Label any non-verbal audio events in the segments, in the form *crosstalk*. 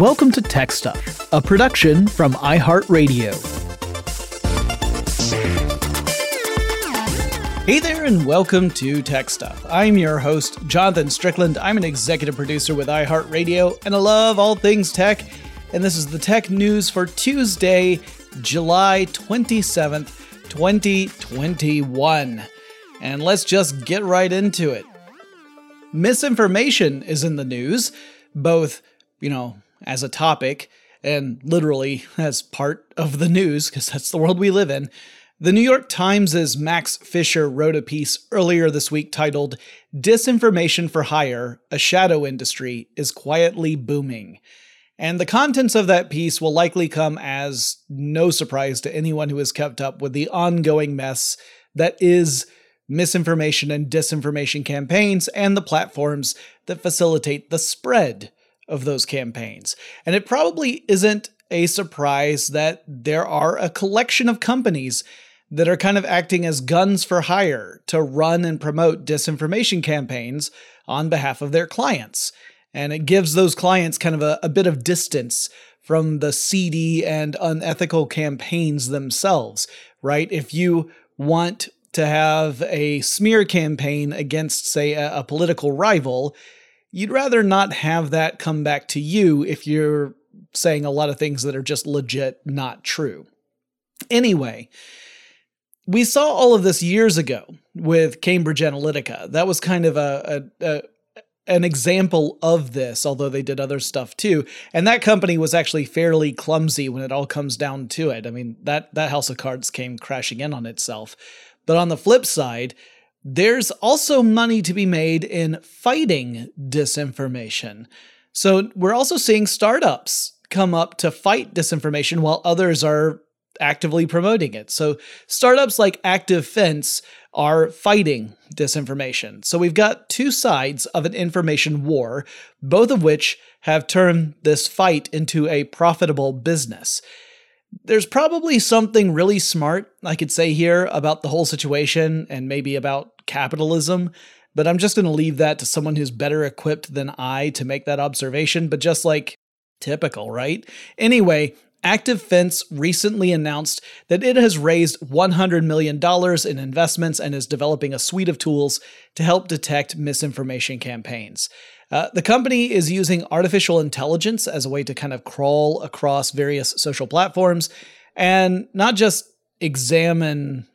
Welcome to Tech Stuff, a production from iHeartRadio. Hey there, and welcome to Tech Stuff. I'm your host, Jonathan Strickland. I'm an executive producer with iHeartRadio, and I love all things tech. And this is the tech news for Tuesday, July 27th, 2021. And let's just get right into it. Misinformation is in the news, both, you know, as a topic and literally as part of the news, because that's the world we live in. The New York Times' Max Fisher wrote a piece earlier this week titled Disinformation for Hire A Shadow Industry is Quietly Booming. And the contents of that piece will likely come as no surprise to anyone who has kept up with the ongoing mess that is misinformation and disinformation campaigns and the platforms that facilitate the spread of those campaigns. And it probably isn't a surprise that there are a collection of companies that are kind of acting as guns for hire to run and promote disinformation campaigns on behalf of their clients. And it gives those clients kind of a, a bit of distance from the seedy and unethical campaigns themselves, right? If you want to have a smear campaign against, say, a, a political rival, you'd rather not have that come back to you if you're saying a lot of things that are just legit not true. Anyway, we saw all of this years ago with Cambridge Analytica. That was kind of a, a, a an example of this, although they did other stuff too. And that company was actually fairly clumsy when it all comes down to it. I mean, that that house of cards came crashing in on itself. But on the flip side, there's also money to be made in fighting disinformation. So we're also seeing startups come up to fight disinformation while others are actively promoting it. So startups like Active Fence are fighting disinformation. So we've got two sides of an information war, both of which have turned this fight into a profitable business. There's probably something really smart I could say here about the whole situation and maybe about capitalism, but I'm just going to leave that to someone who's better equipped than I to make that observation. But just like typical, right? Anyway, Active Fence recently announced that it has raised $100 million in investments and is developing a suite of tools to help detect misinformation campaigns. Uh, the company is using artificial intelligence as a way to kind of crawl across various social platforms and not just examine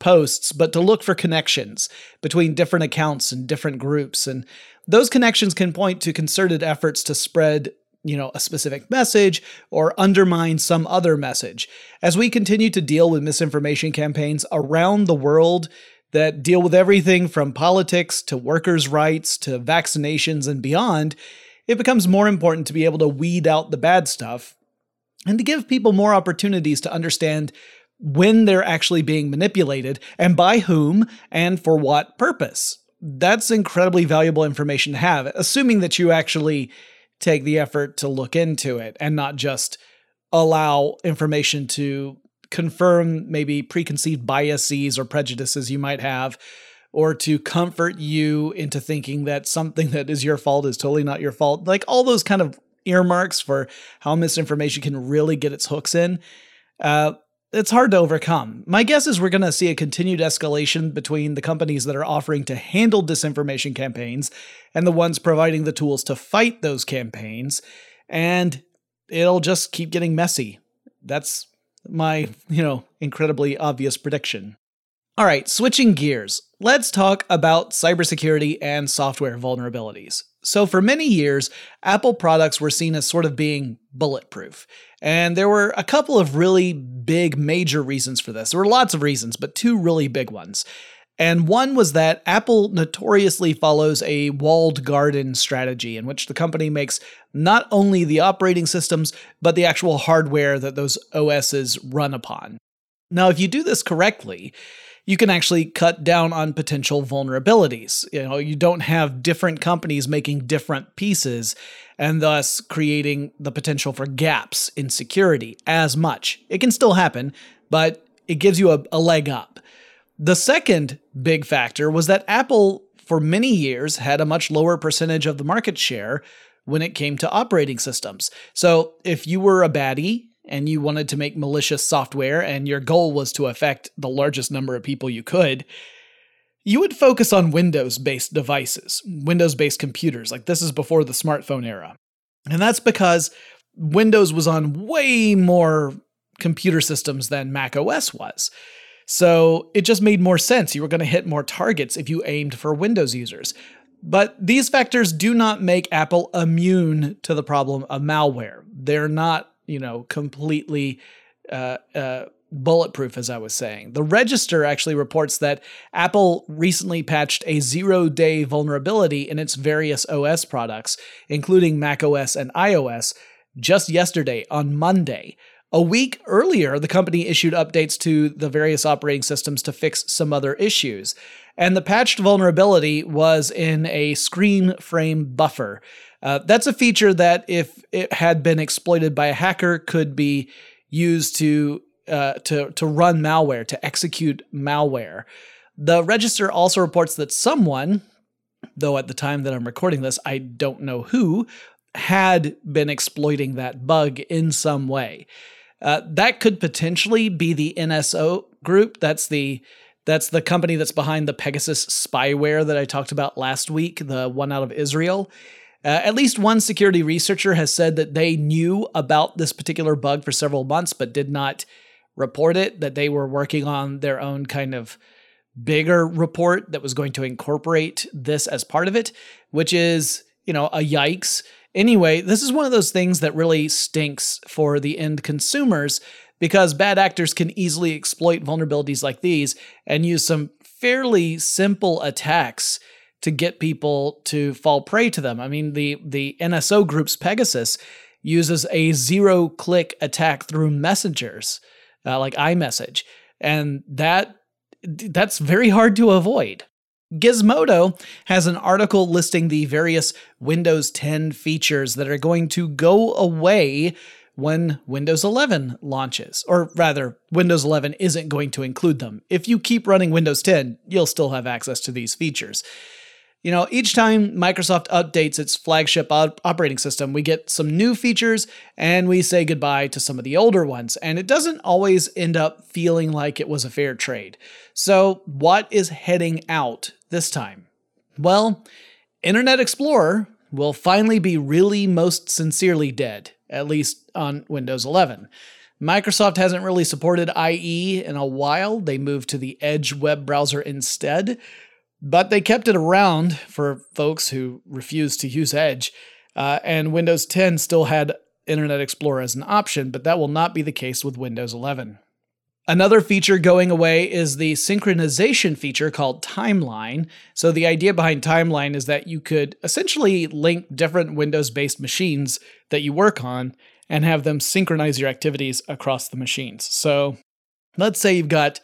posts, but to look for connections between different accounts and different groups. And those connections can point to concerted efforts to spread you know a specific message or undermine some other message as we continue to deal with misinformation campaigns around the world that deal with everything from politics to workers rights to vaccinations and beyond it becomes more important to be able to weed out the bad stuff and to give people more opportunities to understand when they're actually being manipulated and by whom and for what purpose. That's incredibly valuable information to have, assuming that you actually take the effort to look into it and not just allow information to confirm maybe preconceived biases or prejudices you might have or to comfort you into thinking that something that is your fault is totally not your fault. Like all those kind of earmarks for how misinformation can really get its hooks in uh, it's hard to overcome. My guess is we're going to see a continued escalation between the companies that are offering to handle disinformation campaigns and the ones providing the tools to fight those campaigns, and it'll just keep getting messy. That's my, you know, incredibly obvious prediction. All right, switching gears. Let's talk about cybersecurity and software vulnerabilities. So, for many years, Apple products were seen as sort of being bulletproof. And there were a couple of really big, major reasons for this. There were lots of reasons, but two really big ones. And one was that Apple notoriously follows a walled garden strategy in which the company makes not only the operating systems, but the actual hardware that those OSs run upon. Now, if you do this correctly, you can actually cut down on potential vulnerabilities. You know, you don't have different companies making different pieces and thus creating the potential for gaps in security as much. It can still happen, but it gives you a, a leg up. The second big factor was that Apple, for many years, had a much lower percentage of the market share when it came to operating systems. So if you were a baddie and you wanted to make malicious software and your goal was to affect the largest number of people you could, you would focus on Windows based devices, Windows based computers. Like this is before the smartphone era. And that's because Windows was on way more computer systems than Mac OS was. So it just made more sense. You were going to hit more targets if you aimed for Windows users. But these factors do not make Apple immune to the problem of malware. They're not, you know, completely uh, uh, bulletproof, as I was saying. The Register actually reports that Apple recently patched a zero day vulnerability in its various OS products, including macOS and iOS, just yesterday on Monday. A week earlier, the company issued updates to the various operating systems to fix some other issues. And the patched vulnerability was in a screen frame buffer. Uh, that's a feature that, if it had been exploited by a hacker, could be used to uh, to to run malware, to execute malware. The register also reports that someone, though at the time that I'm recording this, I don't know who, had been exploiting that bug in some way. Uh, that could potentially be the NSO group. That's the that's the company that's behind the Pegasus spyware that I talked about last week, the one out of Israel. Uh, at least one security researcher has said that they knew about this particular bug for several months, but did not report it. That they were working on their own kind of bigger report that was going to incorporate this as part of it, which is, you know, a yikes. Anyway, this is one of those things that really stinks for the end consumers because bad actors can easily exploit vulnerabilities like these and use some fairly simple attacks to get people to fall prey to them. I mean, the the NSO group's Pegasus uses a zero click attack through messengers uh, like iMessage, and that that's very hard to avoid. Gizmodo has an article listing the various Windows 10 features that are going to go away when Windows 11 launches. Or rather, Windows 11 isn't going to include them. If you keep running Windows 10, you'll still have access to these features. You know, each time Microsoft updates its flagship op- operating system, we get some new features and we say goodbye to some of the older ones. And it doesn't always end up feeling like it was a fair trade. So, what is heading out this time? Well, Internet Explorer will finally be really most sincerely dead, at least on Windows 11. Microsoft hasn't really supported IE in a while. They moved to the Edge web browser instead. But they kept it around for folks who refused to use Edge, uh, and Windows 10 still had Internet Explorer as an option, but that will not be the case with Windows 11. Another feature going away is the synchronization feature called Timeline. So, the idea behind Timeline is that you could essentially link different Windows based machines that you work on and have them synchronize your activities across the machines. So, let's say you've got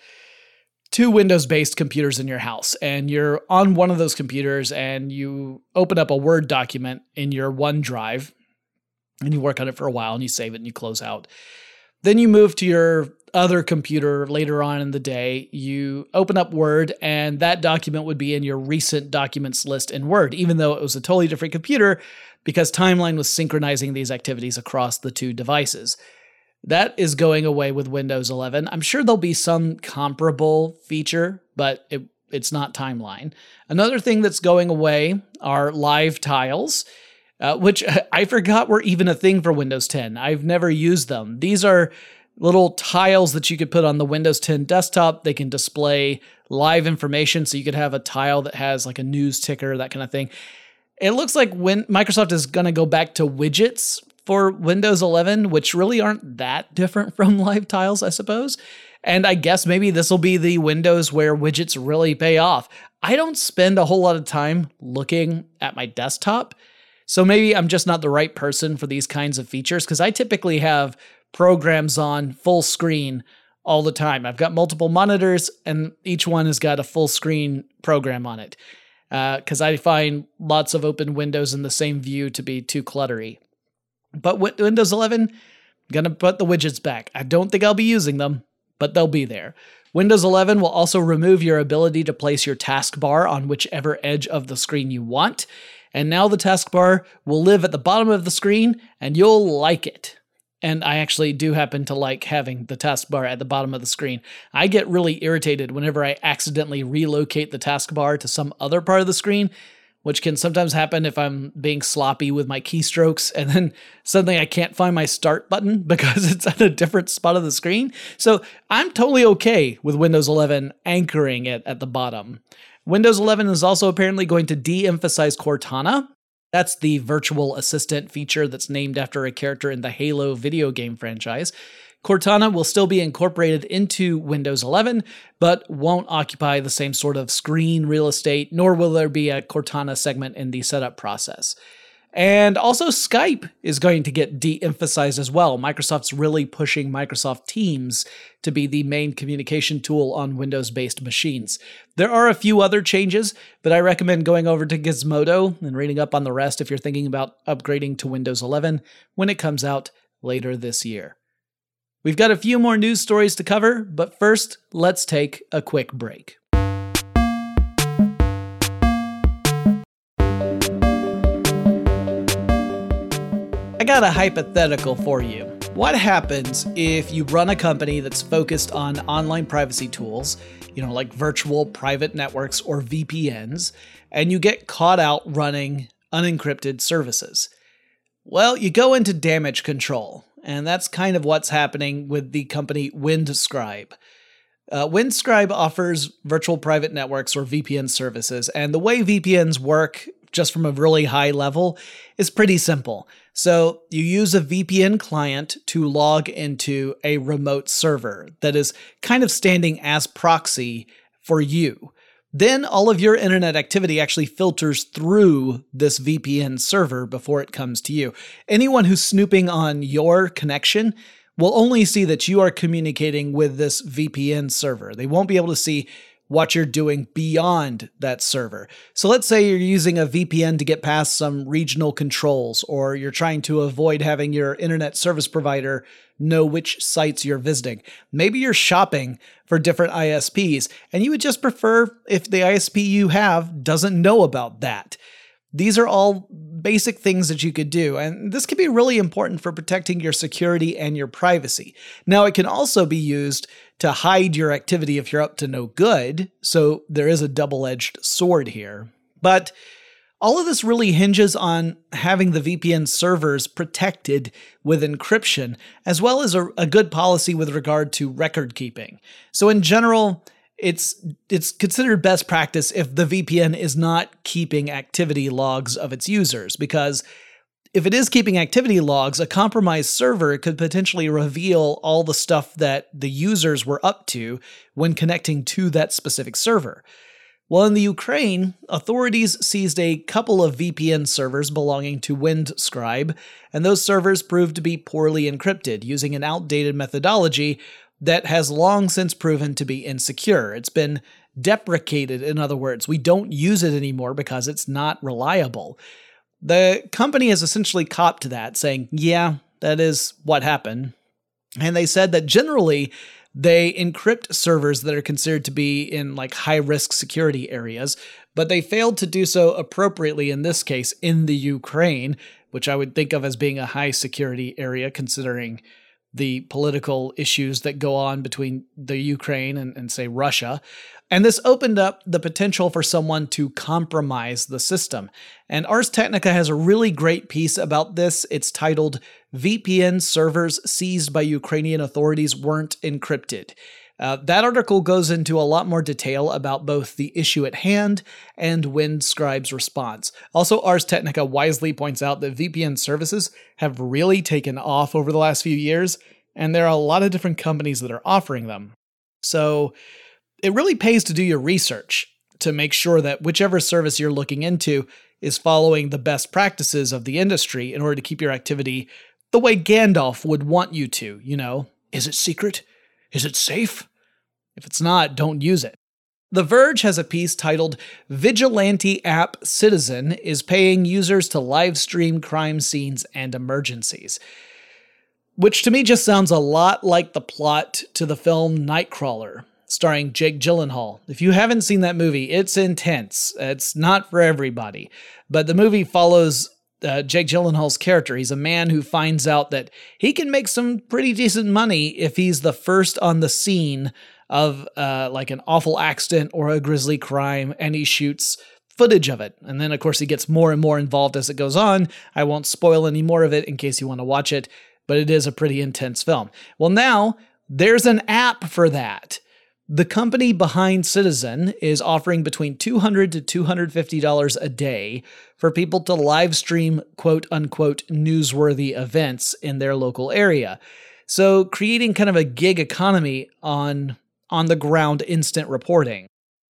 two Windows based computers in your house, and you're on one of those computers and you open up a Word document in your OneDrive and you work on it for a while and you save it and you close out. Then you move to your other computer later on in the day, you open up Word, and that document would be in your recent documents list in Word, even though it was a totally different computer, because Timeline was synchronizing these activities across the two devices. That is going away with Windows 11. I'm sure there'll be some comparable feature, but it, it's not timeline. Another thing that's going away are live tiles, uh, which *laughs* I forgot were even a thing for Windows 10. I've never used them. These are little tiles that you could put on the Windows 10 desktop. They can display live information, so you could have a tile that has like a news ticker, that kind of thing. It looks like when Microsoft is going to go back to widgets for Windows 11, which really aren't that different *laughs* from live tiles, I suppose. And I guess maybe this will be the Windows where widgets really pay off. I don't spend a whole lot of time looking at my desktop. So maybe I'm just not the right person for these kinds of features because I typically have programs on full screen all the time. I've got multiple monitors and each one has got a full screen program on it because uh, I find lots of open windows in the same view to be too cluttery. But with Windows 11, gonna put the widgets back. I don't think I'll be using them, but they'll be there. Windows 11 will also remove your ability to place your taskbar on whichever edge of the screen you want. And now the taskbar will live at the bottom of the screen and you'll like it. And I actually do happen to like having the taskbar at the bottom of the screen. I get really irritated whenever I accidentally relocate the taskbar to some other part of the screen, which can sometimes happen if I'm being sloppy with my keystrokes and then suddenly I can't find my start button *laughs* because it's at a different spot of the screen. So I'm totally okay with Windows 11 anchoring it at the bottom. Windows 11 is also apparently going to de emphasize Cortana, that's the virtual assistant feature that's named after a character in the Halo video game franchise. Cortana will still be incorporated into Windows 11, but won't occupy the same sort of screen real estate, nor will there be a Cortana segment in the setup process. And also, Skype is going to get de emphasized as well. Microsoft's really pushing Microsoft Teams to be the main communication tool on Windows based machines. There are a few other changes, but I recommend going over to Gizmodo and reading up on the rest if you're thinking about upgrading to Windows 11 when it comes out later this year. We've got a few more news stories to cover, but first, let's take a quick break. I got a hypothetical for you. What happens if you run a company that's focused on online privacy tools, you know, like virtual private networks or VPNs, and you get caught out running unencrypted services? Well, you go into damage control, and that's kind of what's happening with the company Windscribe. Uh, Windscribe offers virtual private networks or VPN services, and the way VPNs work, just from a really high level, is pretty simple. So you use a VPN client to log into a remote server that is kind of standing as proxy for you. Then all of your internet activity actually filters through this VPN server before it comes to you. Anyone who's snooping on your connection will only see that you are communicating with this VPN server. They won't be able to see what you're doing beyond that server. So let's say you're using a VPN to get past some regional controls, or you're trying to avoid having your internet service provider know which sites you're visiting. Maybe you're shopping for different ISPs, and you would just prefer if the ISP you have doesn't know about that. These are all basic things that you could do, and this can be really important for protecting your security and your privacy. Now, it can also be used to hide your activity if you're up to no good, so there is a double edged sword here. But all of this really hinges on having the VPN servers protected with encryption, as well as a, a good policy with regard to record keeping. So, in general, it's it's considered best practice if the VPN is not keeping activity logs of its users because if it is keeping activity logs, a compromised server could potentially reveal all the stuff that the users were up to when connecting to that specific server. Well, in the Ukraine, authorities seized a couple of VPN servers belonging to Windscribe, and those servers proved to be poorly encrypted using an outdated methodology that has long since proven to be insecure. It's been deprecated, in other words. We don't use it anymore because it's not reliable. The company has essentially copped to that, saying, yeah, that is what happened. And they said that generally they encrypt servers that are considered to be in like high risk security areas, but they failed to do so appropriately in this case in the Ukraine, which I would think of as being a high security area considering the political issues that go on between the Ukraine and, and, say, Russia. And this opened up the potential for someone to compromise the system. And Ars Technica has a really great piece about this. It's titled VPN Servers Seized by Ukrainian Authorities Weren't Encrypted. Uh, that article goes into a lot more detail about both the issue at hand and Windscribe's response. Also, Ars Technica wisely points out that VPN services have really taken off over the last few years, and there are a lot of different companies that are offering them. So, it really pays to do your research to make sure that whichever service you're looking into is following the best practices of the industry in order to keep your activity the way Gandalf would want you to, you know. Is it secret? Is it safe? If it's not, don't use it. The Verge has a piece titled Vigilante App Citizen is paying users to live stream crime scenes and emergencies. Which to me just sounds a lot like the plot to the film Nightcrawler. starring Jake Gyllenhaal. If you haven't seen that movie, it's intense. It's not for everybody, but the movie follows uh, Jake Gyllenhaal's character. He's a man who finds out that he can make some pretty decent money if he's the first on the scene of uh, like an awful accident or a grisly crime, and he shoots footage of it. And then, of course, he gets more and more involved as it goes on. I won't spoil any more of it in case you want to watch it, but it is a pretty intense film. Well, now there's an app for that. The company behind Citizen is offering between 200 to $250 a day for people to live stream quote unquote newsworthy events in their local area. So, creating kind of a gig economy on on the ground instant reporting.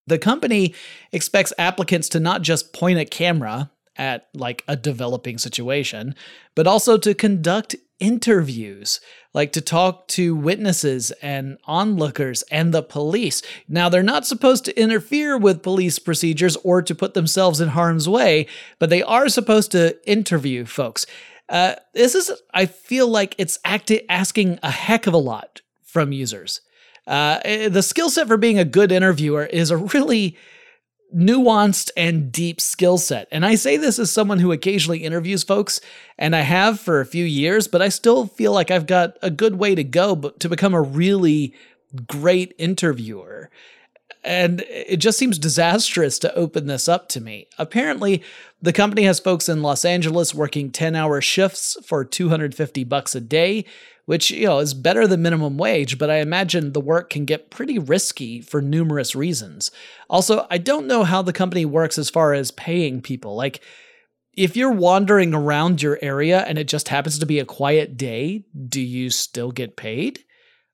The company expects applicants to not just point a camera at like a developing situation, but also to conduct interviews, like to talk to witnesses and onlookers and the police. Now, they're not supposed to interfere with police procedures or to put themselves in harm's way, but they are supposed to interview folks. Uh, this is, I feel like it's acti- asking a heck of a lot from users. Uh, eh, the skill set for being a good interviewer is a really nuanced and deep skill set. And I say this as someone who occasionally interviews folks, and I have for a few years, but I still feel like I've got a good way to go to become a really great interviewer. And it just seems disastrous to open this up to me. Apparently, the company has folks in Los Angeles working 10-hour shifts for 250 bucks a day, which, you know, is better than minimum wage, but I imagine the work can get pretty risky for numerous reasons. Also, I don't know how the company works as far as paying people. Like if you're wandering around your area and it just happens to be a quiet day, do you still get paid?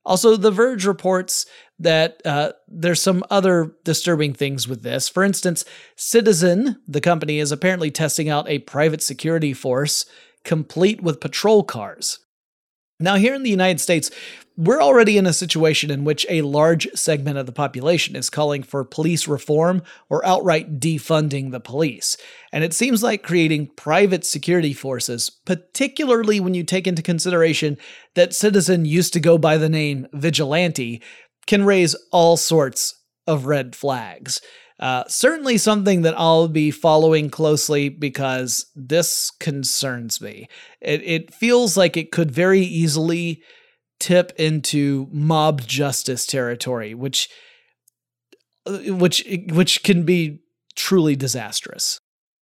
Also, The Verge reports that uh, there's some other disturbing things with this. For instance, Citizen, the company, is apparently testing out a private security force complete with patrol cars. Now, here in the United States, we're already in a situation in which a large segment of the population is calling for police reform or outright defunding the police. And it seems like creating private security forces, particularly when you take into consideration that Citizen used to go by the name Vigilante, can raise all sorts of red flags. Uh, certainly something that I'll be following closely because this concerns me. It, it feels like it could very easily tip into mob justice territory, which uh, which which can be truly disastrous.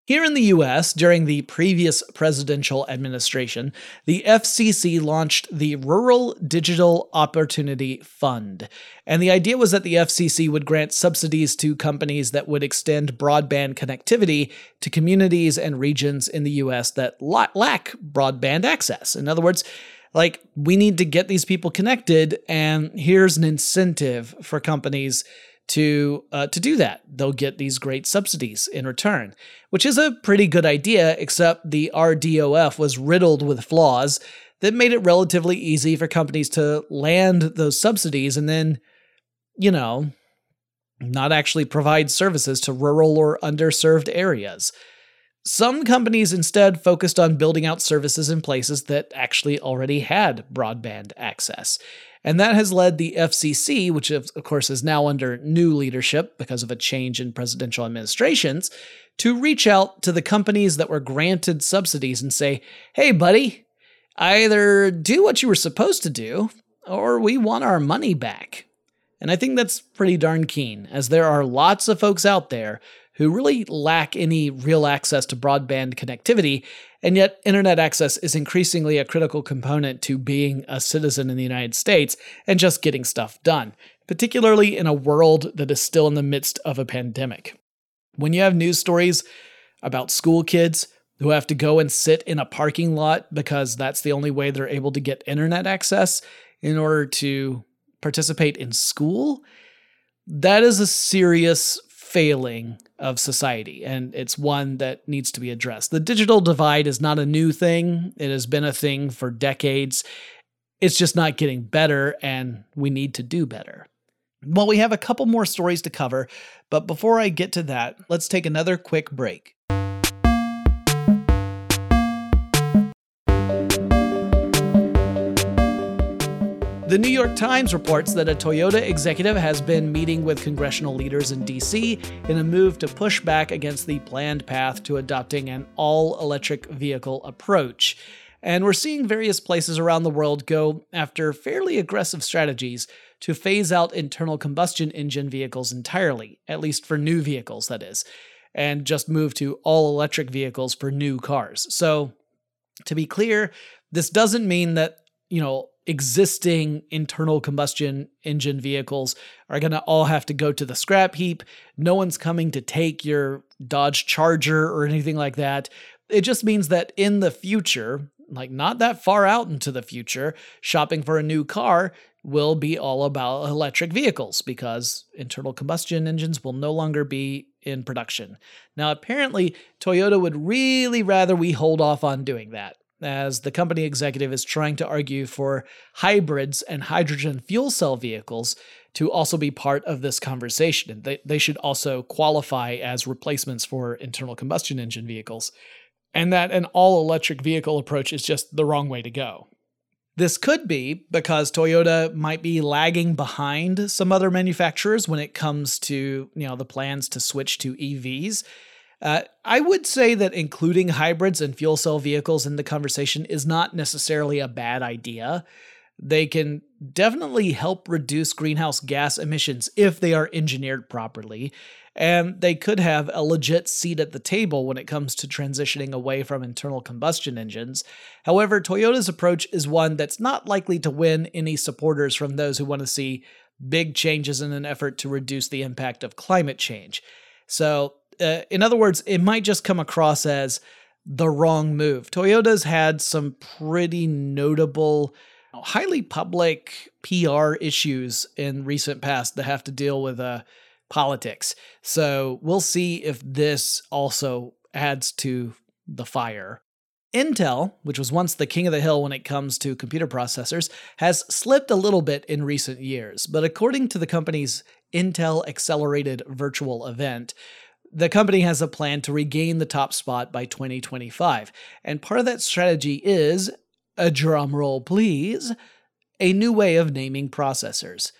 Here in the US, during the previous presidential administration, the FCC launched the Rural Digital Opportunity Fund. And the idea was that the FCC would grant subsidies to companies that would extend broadband connectivity to communities and regions in the US that lack broadband access. In other words, like, we need to get these people connected, and here's an incentive for companies to uh, to do that. They'll get these great subsidies in return, which is a pretty good idea. Except the RDOF was riddled with flaws that made it relatively easy for companies to land those subsidies and then, you know, not actually provide services to rural or underserved areas. Some companies instead focused on building out services in places that actually already had broadband access. And that has led the FCC, which of course is now under new leadership because of a change in presidential administrations, to reach out to the companies that were granted subsidies and say, hey, buddy, either do what you were supposed to do, or we want our money back. And I think that's pretty darn keen, as there are lots of folks out there who really lack any real access to broadband connectivity, and yet internet access is increasingly a critical component to being a citizen in the United States and just getting stuff done, particularly in a world that is still in the midst of a pandemic. When you have news stories about school kids who have to go and sit in a parking lot because that's the only way they're able to get internet access in order to participate in school, that is a serious failing of society, and it's one that needs to be addressed. The digital divide is not a new thing, it has been a thing for decades. It's just not getting better, and we need to do better. Well, we have a couple more stories to cover, but before I get to that, let's take another quick break. The New York Times reports that a Toyota executive has been meeting with congressional leaders in DC in a move to push back against the planned path to adopting an all electric vehicle approach. And we're seeing various places around the world go after fairly aggressive strategies to phase out internal combustion engine vehicles entirely, at least for new vehicles, that is, and just move to all electric vehicles for new cars. So, to be clear, this doesn't mean that, you know, existing internal combustion engine vehicles are going to all have to go to the scrap heap. No one's coming to take your Dodge Charger or anything like that. It just means that in the future, like not that far out into the future, shopping for a new car will be all about electric vehicles because internal combustion engines will no longer be in production. Now, apparently, Toyota would really rather we hold off on doing that as the company executive is trying to argue for hybrids and hydrogen fuel cell vehicles to also be part of this conversation. They, they should also qualify as replacements for internal combustion engine vehicles, and that an all electric vehicle approach is just the wrong way to go. This could be because Toyota might be lagging behind some other manufacturers when it comes to, you know, the plans to switch to EVs uh, I would say that including hybrids and fuel cell vehicles in the conversation is not necessarily a bad idea. They can definitely help reduce greenhouse gas emissions if they are engineered properly, and they could have a legit seat at the table when it comes to transitioning away from internal combustion engines. However, Toyota's approach is one that's not likely to win any supporters from those who want to see big changes in an effort to reduce the impact of climate change. So, uh, in other words, it might just come across as the wrong move. Toyota's had some pretty notable, highly public PR issues in recent past that have to deal with uh, politics. So we'll see if this also adds to the fire. Intel, which was once the king of the hill when it comes to computer processors, has slipped a little bit in recent years. But according to the company's Intel Accelerated Virtual event, the company has a plan to regain the top spot by 2025. And part of that strategy is, a drum roll please, a new way of naming processors.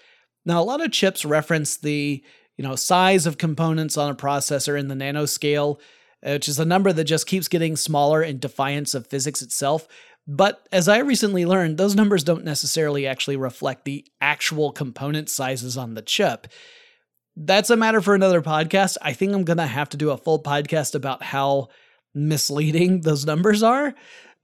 Now, a lot of chips reference the you know size of components on a processor in the nanoscale, uh, which is a number that just keeps getting smaller in defiance of physics itself. But as I recently learned, those numbers don't necessarily actually reflect the actual component sizes on the chip that's a matter for another podcast. I think I'm going to have to do a full podcast about how misleading *laughs* those numbers are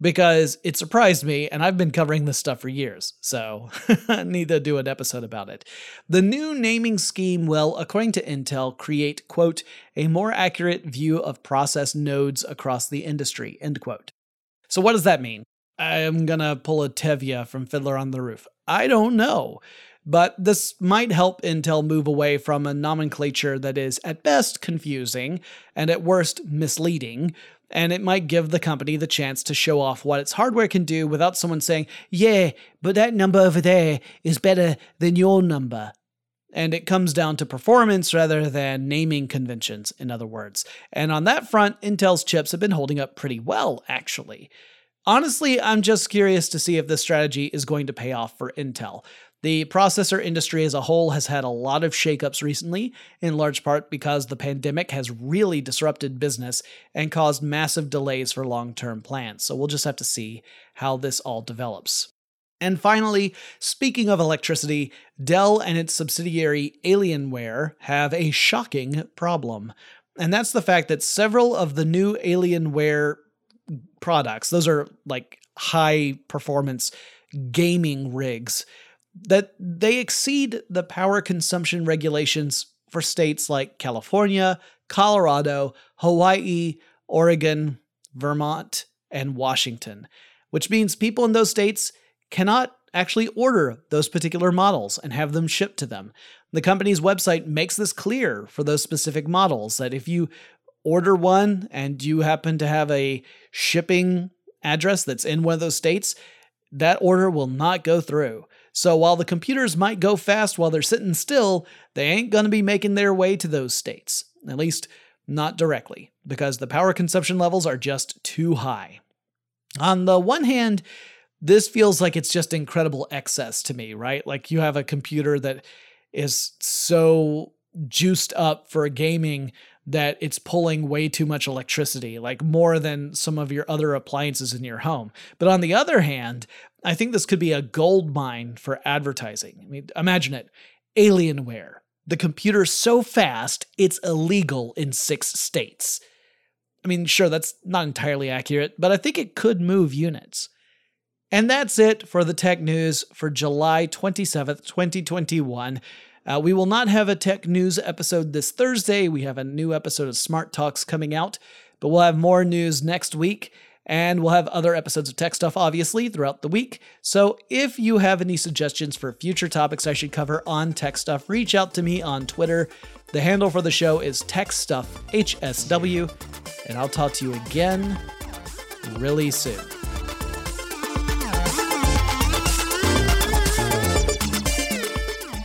because it surprised me and I've been covering this stuff for years. So I *laughs* need to do an episode about it. The new naming scheme will, according to Intel, create, quote, a more accurate view of process nodes across the industry, end quote. So what does that mean? I'm going to pull a Tevye from Fiddler on the Roof. I don't know. But this might help Intel move away from a nomenclature that is at best confusing and at worst misleading, and it might give the company the chance to show off what its hardware can do without someone saying, Yeah, but that number over there is better than your number. And it comes down to performance rather than naming conventions, in other words. And on that front, Intel's chips have been holding up pretty well, actually. Honestly, I'm just curious to see if this strategy is going to pay off for Intel. The processor industry as a whole has had a lot of shakeups recently, in large part because the pandemic has really disrupted business and caused massive delays for long term plans. So we'll just have to see how this all develops. And finally, speaking of electricity, Dell and its subsidiary Alienware have a shocking problem. And that's the fact that several of the new Alienware products, those are like high performance gaming rigs, that they exceed the power consumption regulations for states like California, Colorado, Hawaii, Oregon, Vermont, and Washington, which means people in those states cannot actually order those particular models and have them shipped to them. The company's website makes this clear for those specific models that if you order one and you happen to have a shipping address that's in one of those states, that order will not go through. So while the computers might go fast while they're sitting still, they ain't going to be making their way to those states. At least, not directly, because the power consumption levels are just too high. On the one hand, this feels like it's just incredible excess to me, right? Like you have a computer that is so juiced up for gaming that it's pulling way too much electricity, like more than some of your other appliances in your home. But on the other hand, I think this could be a gold mine for advertising. I mean, imagine it Alienware. The computer so fast, it's illegal in six states. I mean, sure, that's not entirely accurate, but I think it could move units. And that's it for the tech news for July 27th, 2021. Uh, we will not have a tech news episode this Thursday. We have a new episode of Smart Talks coming out, but we'll have more news next week. And we'll have other episodes of Tech Stuff, obviously, throughout the week. So if you have any suggestions for future topics I should cover on Tech Stuff, reach out to me on Twitter. The handle for the show is Tech Stuff HSW. And I'll talk to you again really soon.